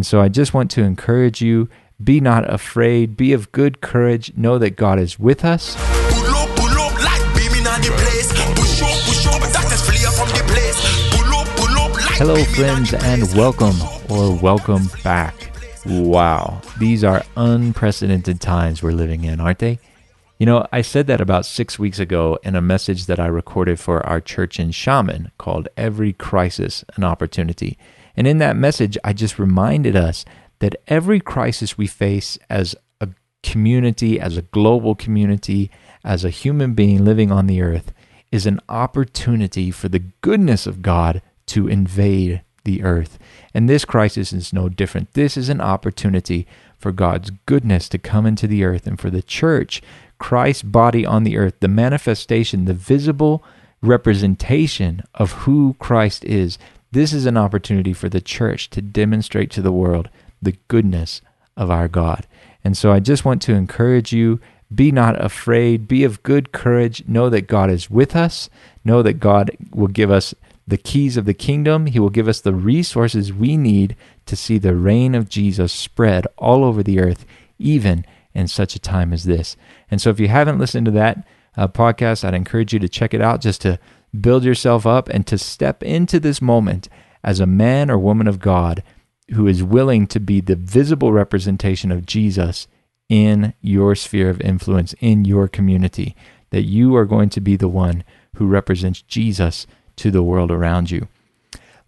And so I just want to encourage you be not afraid, be of good courage, know that God is with us. Pull up, pull up, like beaming on the place. Push up, push up, darkness flee from the place. Pull up, pull up, like Hello, friends, and welcome or welcome back. Wow, these are unprecedented times we're living in, aren't they? You know, I said that about six weeks ago in a message that I recorded for our church in Shaman called Every Crisis an Opportunity. And in that message, I just reminded us that every crisis we face as a community, as a global community, as a human being living on the earth, is an opportunity for the goodness of God to invade the earth. And this crisis is no different. This is an opportunity for God's goodness to come into the earth and for the church, Christ's body on the earth, the manifestation, the visible representation of who Christ is. This is an opportunity for the church to demonstrate to the world the goodness of our God. And so I just want to encourage you be not afraid, be of good courage, know that God is with us, know that God will give us the keys of the kingdom, He will give us the resources we need to see the reign of Jesus spread all over the earth, even in such a time as this. And so if you haven't listened to that uh, podcast, I'd encourage you to check it out just to build yourself up and to step into this moment as a man or woman of God who is willing to be the visible representation of Jesus in your sphere of influence, in your community, that you are going to be the one who represents Jesus to the world around you.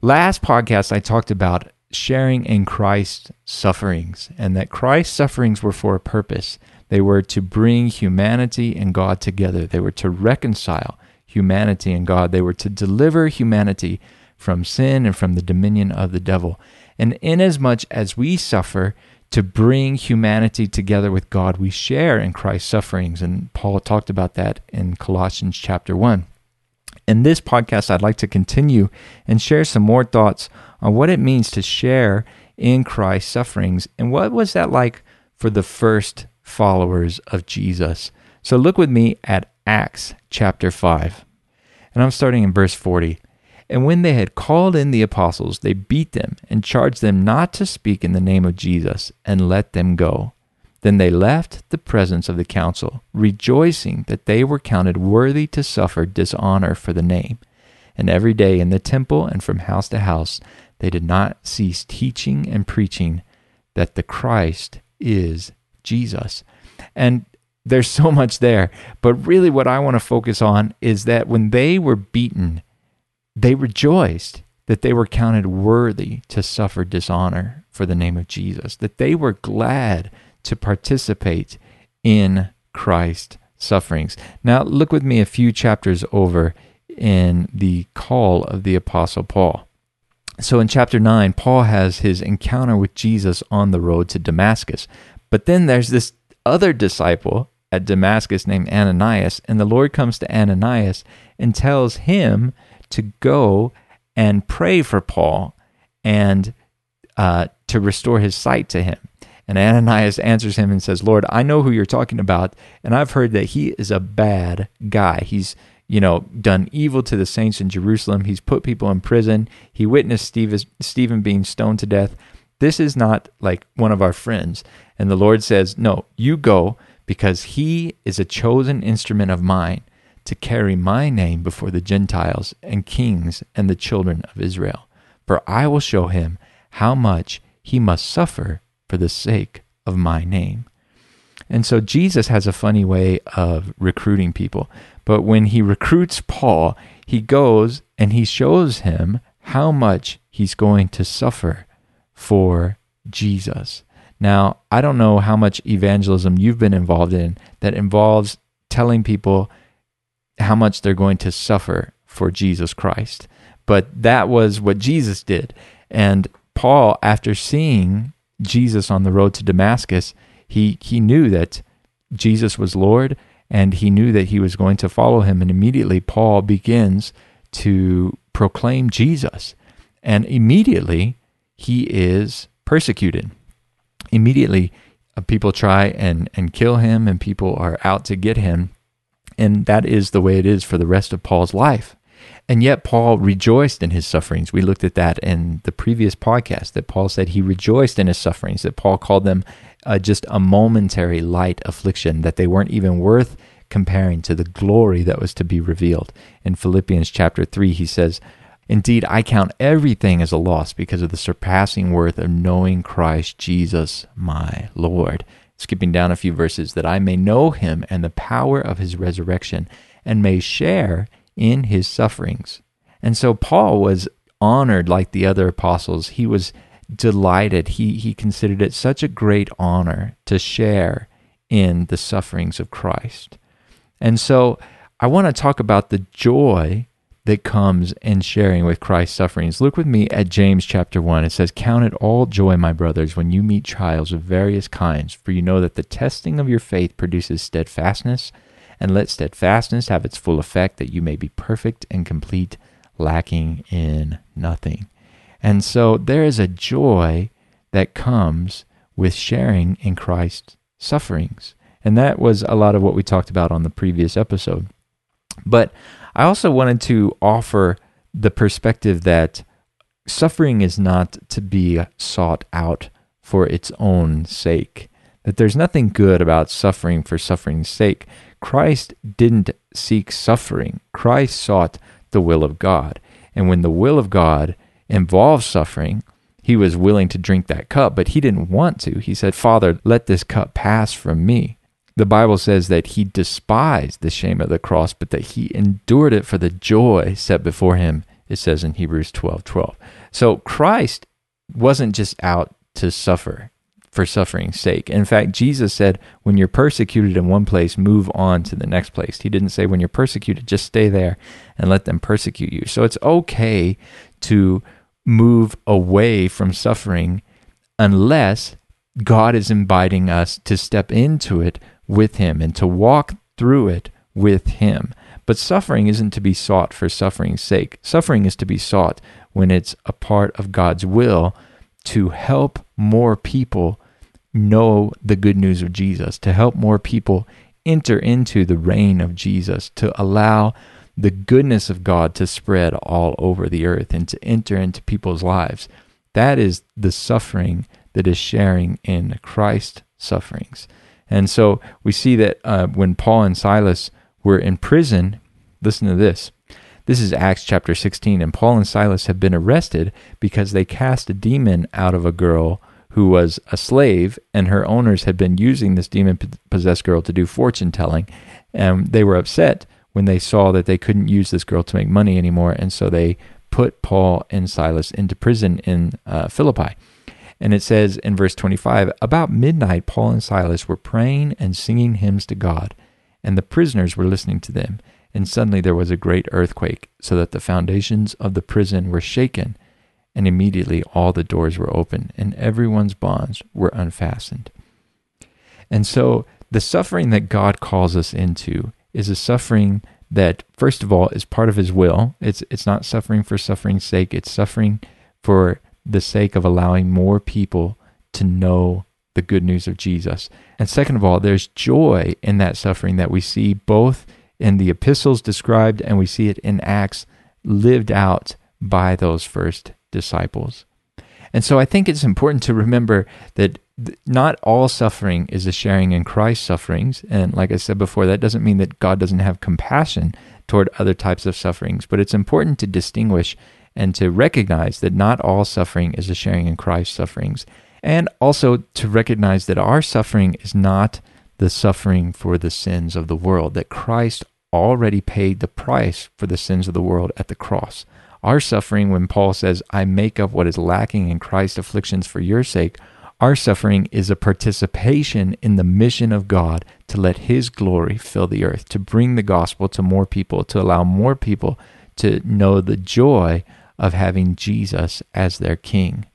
Last podcast, I talked about sharing in Christ's sufferings and that Christ's sufferings were for a purpose. They were to bring humanity and God together, they were to reconcile humanity and God, they were to deliver humanity from sin and from the dominion of the devil. And inasmuch as we suffer to bring humanity together with God, we share in Christ's sufferings. And Paul talked about that in Colossians chapter 1. In this podcast, I'd like to continue and share some more thoughts on what it means to share in Christ's sufferings and what was that like for the first followers of Jesus. So look with me at Acts chapter 5. And I'm starting in verse 40. And when they had called in the apostles, they beat them and charged them not to speak in the name of Jesus and let them go. Then they left the presence of the council, rejoicing that they were counted worthy to suffer dishonor for the name. And every day in the temple and from house to house, they did not cease teaching and preaching that the Christ is Jesus. And there's so much there. But really, what I want to focus on is that when they were beaten, they rejoiced that they were counted worthy to suffer dishonor for the name of Jesus, that they were glad to participate in Christ's sufferings. Now, look with me a few chapters over in the call of the Apostle Paul. So, in chapter 9, Paul has his encounter with Jesus on the road to Damascus. But then there's this other disciple at Damascus named Ananias, and the Lord comes to Ananias and tells him to go and pray for Paul and uh, to restore his sight to him. And Ananias answers him and says, Lord, I know who you're talking about, and I've heard that he is a bad guy. He's, you know, done evil to the saints in Jerusalem. He's put people in prison. He witnessed Steve, Stephen being stoned to death. This is not like one of our friends. And the Lord says, No, you go because he is a chosen instrument of mine to carry my name before the Gentiles and kings and the children of Israel. For I will show him how much he must suffer for the sake of my name. And so Jesus has a funny way of recruiting people. But when he recruits Paul, he goes and he shows him how much he's going to suffer for Jesus. Now, I don't know how much evangelism you've been involved in that involves telling people how much they're going to suffer for Jesus Christ. But that was what Jesus did. And Paul, after seeing Jesus on the road to Damascus, he, he knew that Jesus was Lord and he knew that he was going to follow him. And immediately, Paul begins to proclaim Jesus. And immediately, he is persecuted. Immediately, uh, people try and, and kill him, and people are out to get him. And that is the way it is for the rest of Paul's life. And yet, Paul rejoiced in his sufferings. We looked at that in the previous podcast that Paul said he rejoiced in his sufferings, that Paul called them uh, just a momentary light affliction, that they weren't even worth comparing to the glory that was to be revealed. In Philippians chapter 3, he says, Indeed, I count everything as a loss because of the surpassing worth of knowing Christ Jesus my Lord. Skipping down a few verses, that I may know him and the power of his resurrection and may share in his sufferings. And so Paul was honored like the other apostles. He was delighted. He, he considered it such a great honor to share in the sufferings of Christ. And so I want to talk about the joy that comes in sharing with Christ's sufferings. Look with me at James chapter 1. It says, Count it all joy, my brothers, when you meet trials of various kinds, for you know that the testing of your faith produces steadfastness, and let steadfastness have its full effect, that you may be perfect and complete, lacking in nothing. And so there is a joy that comes with sharing in Christ's sufferings. And that was a lot of what we talked about on the previous episode. But I also wanted to offer the perspective that suffering is not to be sought out for its own sake. That there's nothing good about suffering for suffering's sake. Christ didn't seek suffering, Christ sought the will of God. And when the will of God involves suffering, he was willing to drink that cup, but he didn't want to. He said, Father, let this cup pass from me the Bible says that he despised the shame of the cross, but that he endured it for the joy set before him, it says in Hebrews 12 12. So Christ wasn't just out to suffer for suffering's sake. In fact, Jesus said, when you're persecuted in one place, move on to the next place. He didn't say, when you're persecuted, just stay there and let them persecute you. So it's okay to move away from suffering unless God is inviting us to step into it with Him and to walk through it with Him. But suffering isn't to be sought for suffering's sake. Suffering is to be sought when it's a part of God's will to help more people know the good news of Jesus, to help more people enter into the reign of Jesus, to allow the goodness of God to spread all over the earth and to enter into people's lives. That is the suffering that is sharing in Christ's sufferings. And so we see that uh, when Paul and Silas were in prison, listen to this. This is Acts chapter 16. And Paul and Silas have been arrested because they cast a demon out of a girl who was a slave, and her owners had been using this demon possessed girl to do fortune telling. And they were upset when they saw that they couldn't use this girl to make money anymore. And so they put Paul and Silas into prison in uh, Philippi. And it says in verse 25 About midnight, Paul and Silas were praying and singing hymns to God, and the prisoners were listening to them. And suddenly there was a great earthquake, so that the foundations of the prison were shaken. And immediately all the doors were open, and everyone's bonds were unfastened. And so the suffering that God calls us into is a suffering that, first of all, is part of His will. It's, it's not suffering for suffering's sake, it's suffering for the sake of allowing more people to know the good news of Jesus. And second of all, there's joy in that suffering that we see both in the epistles described and we see it in Acts lived out by those first disciples. And so I think it's important to remember that not all suffering is a sharing in Christ's sufferings. And like I said before, that doesn't mean that God doesn't have compassion toward other types of sufferings, but it's important to distinguish and to recognize that not all suffering is a sharing in Christ's sufferings, and also to recognize that our suffering is not the suffering for the sins of the world, that Christ already paid the price for the sins of the world at the cross. Our suffering, when Paul says, I make up what is lacking in Christ's afflictions for your sake, our suffering is a participation in the mission of God to let His glory fill the earth, to bring the gospel to more people, to allow more people to know the joy of having Jesus as their king.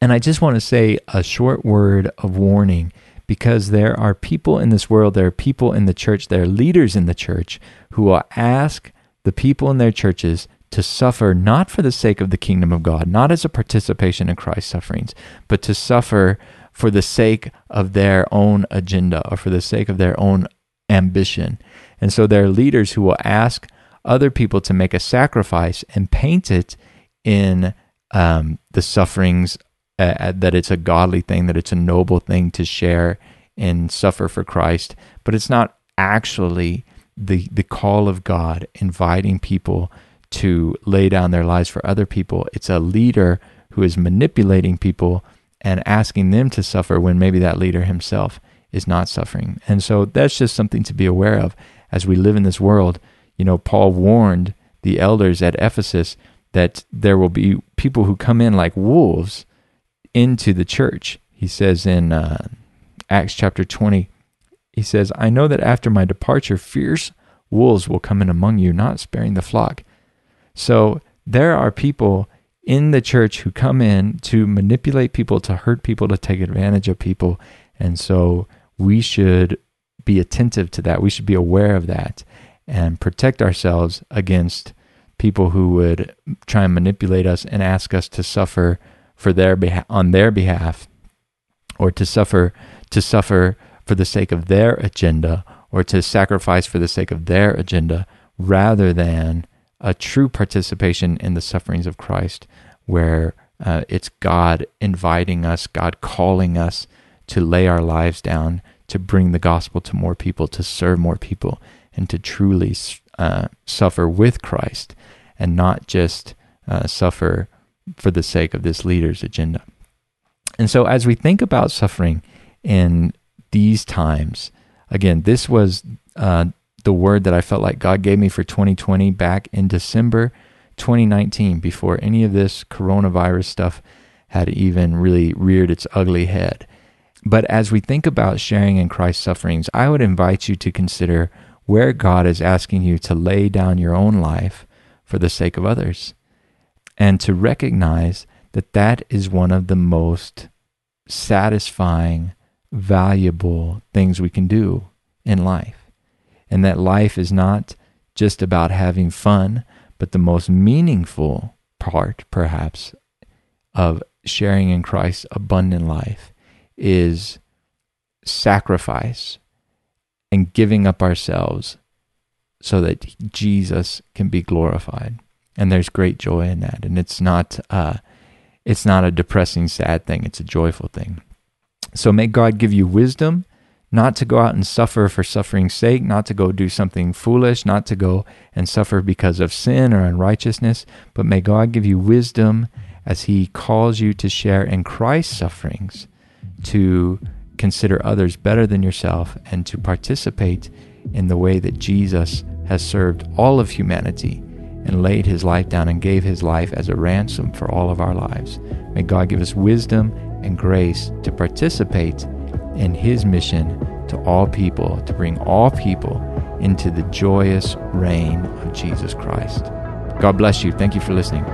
And I just want to say a short word of warning because there are people in this world, there are people in the church, there are leaders in the church who will ask the people in their churches to suffer not for the sake of the kingdom of God, not as a participation in Christ's sufferings, but to suffer for the sake of their own agenda or for the sake of their own ambition. And so there are leaders who will ask other people to make a sacrifice and paint it in um, the sufferings uh, uh, that it's a godly thing, that it's a noble thing to share and suffer for Christ, but it's not actually the the call of God inviting people to lay down their lives for other people. It's a leader who is manipulating people and asking them to suffer when maybe that leader himself is not suffering. And so that's just something to be aware of as we live in this world. You know, Paul warned the elders at Ephesus that there will be people who come in like wolves into the church. He says in uh, Acts chapter 20, he says, I know that after my departure, fierce wolves will come in among you, not sparing the flock. So there are people in the church who come in to manipulate people, to hurt people, to take advantage of people. And so we should be attentive to that. We should be aware of that and protect ourselves against people who would try and manipulate us and ask us to suffer for their beha- on their behalf or to suffer to suffer for the sake of their agenda or to sacrifice for the sake of their agenda rather than a true participation in the sufferings of Christ where uh, it's God inviting us, God calling us to lay our lives down, to bring the gospel to more people, to serve more people, and to truly uh, suffer with Christ and not just uh, suffer for the sake of this leader's agenda. And so, as we think about suffering in these times, again, this was uh, the word that I felt like God gave me for 2020 back in December 2019, before any of this coronavirus stuff had even really reared its ugly head. But as we think about sharing in Christ's sufferings, I would invite you to consider where God is asking you to lay down your own life for the sake of others and to recognize that that is one of the most satisfying, valuable things we can do in life. And that life is not just about having fun, but the most meaningful part, perhaps, of sharing in Christ's abundant life is sacrifice and giving up ourselves so that Jesus can be glorified. And there's great joy in that. And it's not uh, it's not a depressing, sad thing. It's a joyful thing. So may God give you wisdom not to go out and suffer for suffering's sake, not to go do something foolish, not to go and suffer because of sin or unrighteousness, but may God give you wisdom as He calls you to share in Christ's sufferings, to consider others better than yourself, and to participate in the way that Jesus has served all of humanity and laid his life down and gave his life as a ransom for all of our lives. May God give us wisdom and grace to participate in his mission to all people, to bring all people into the joyous reign of Jesus Christ. God bless you. Thank you for listening.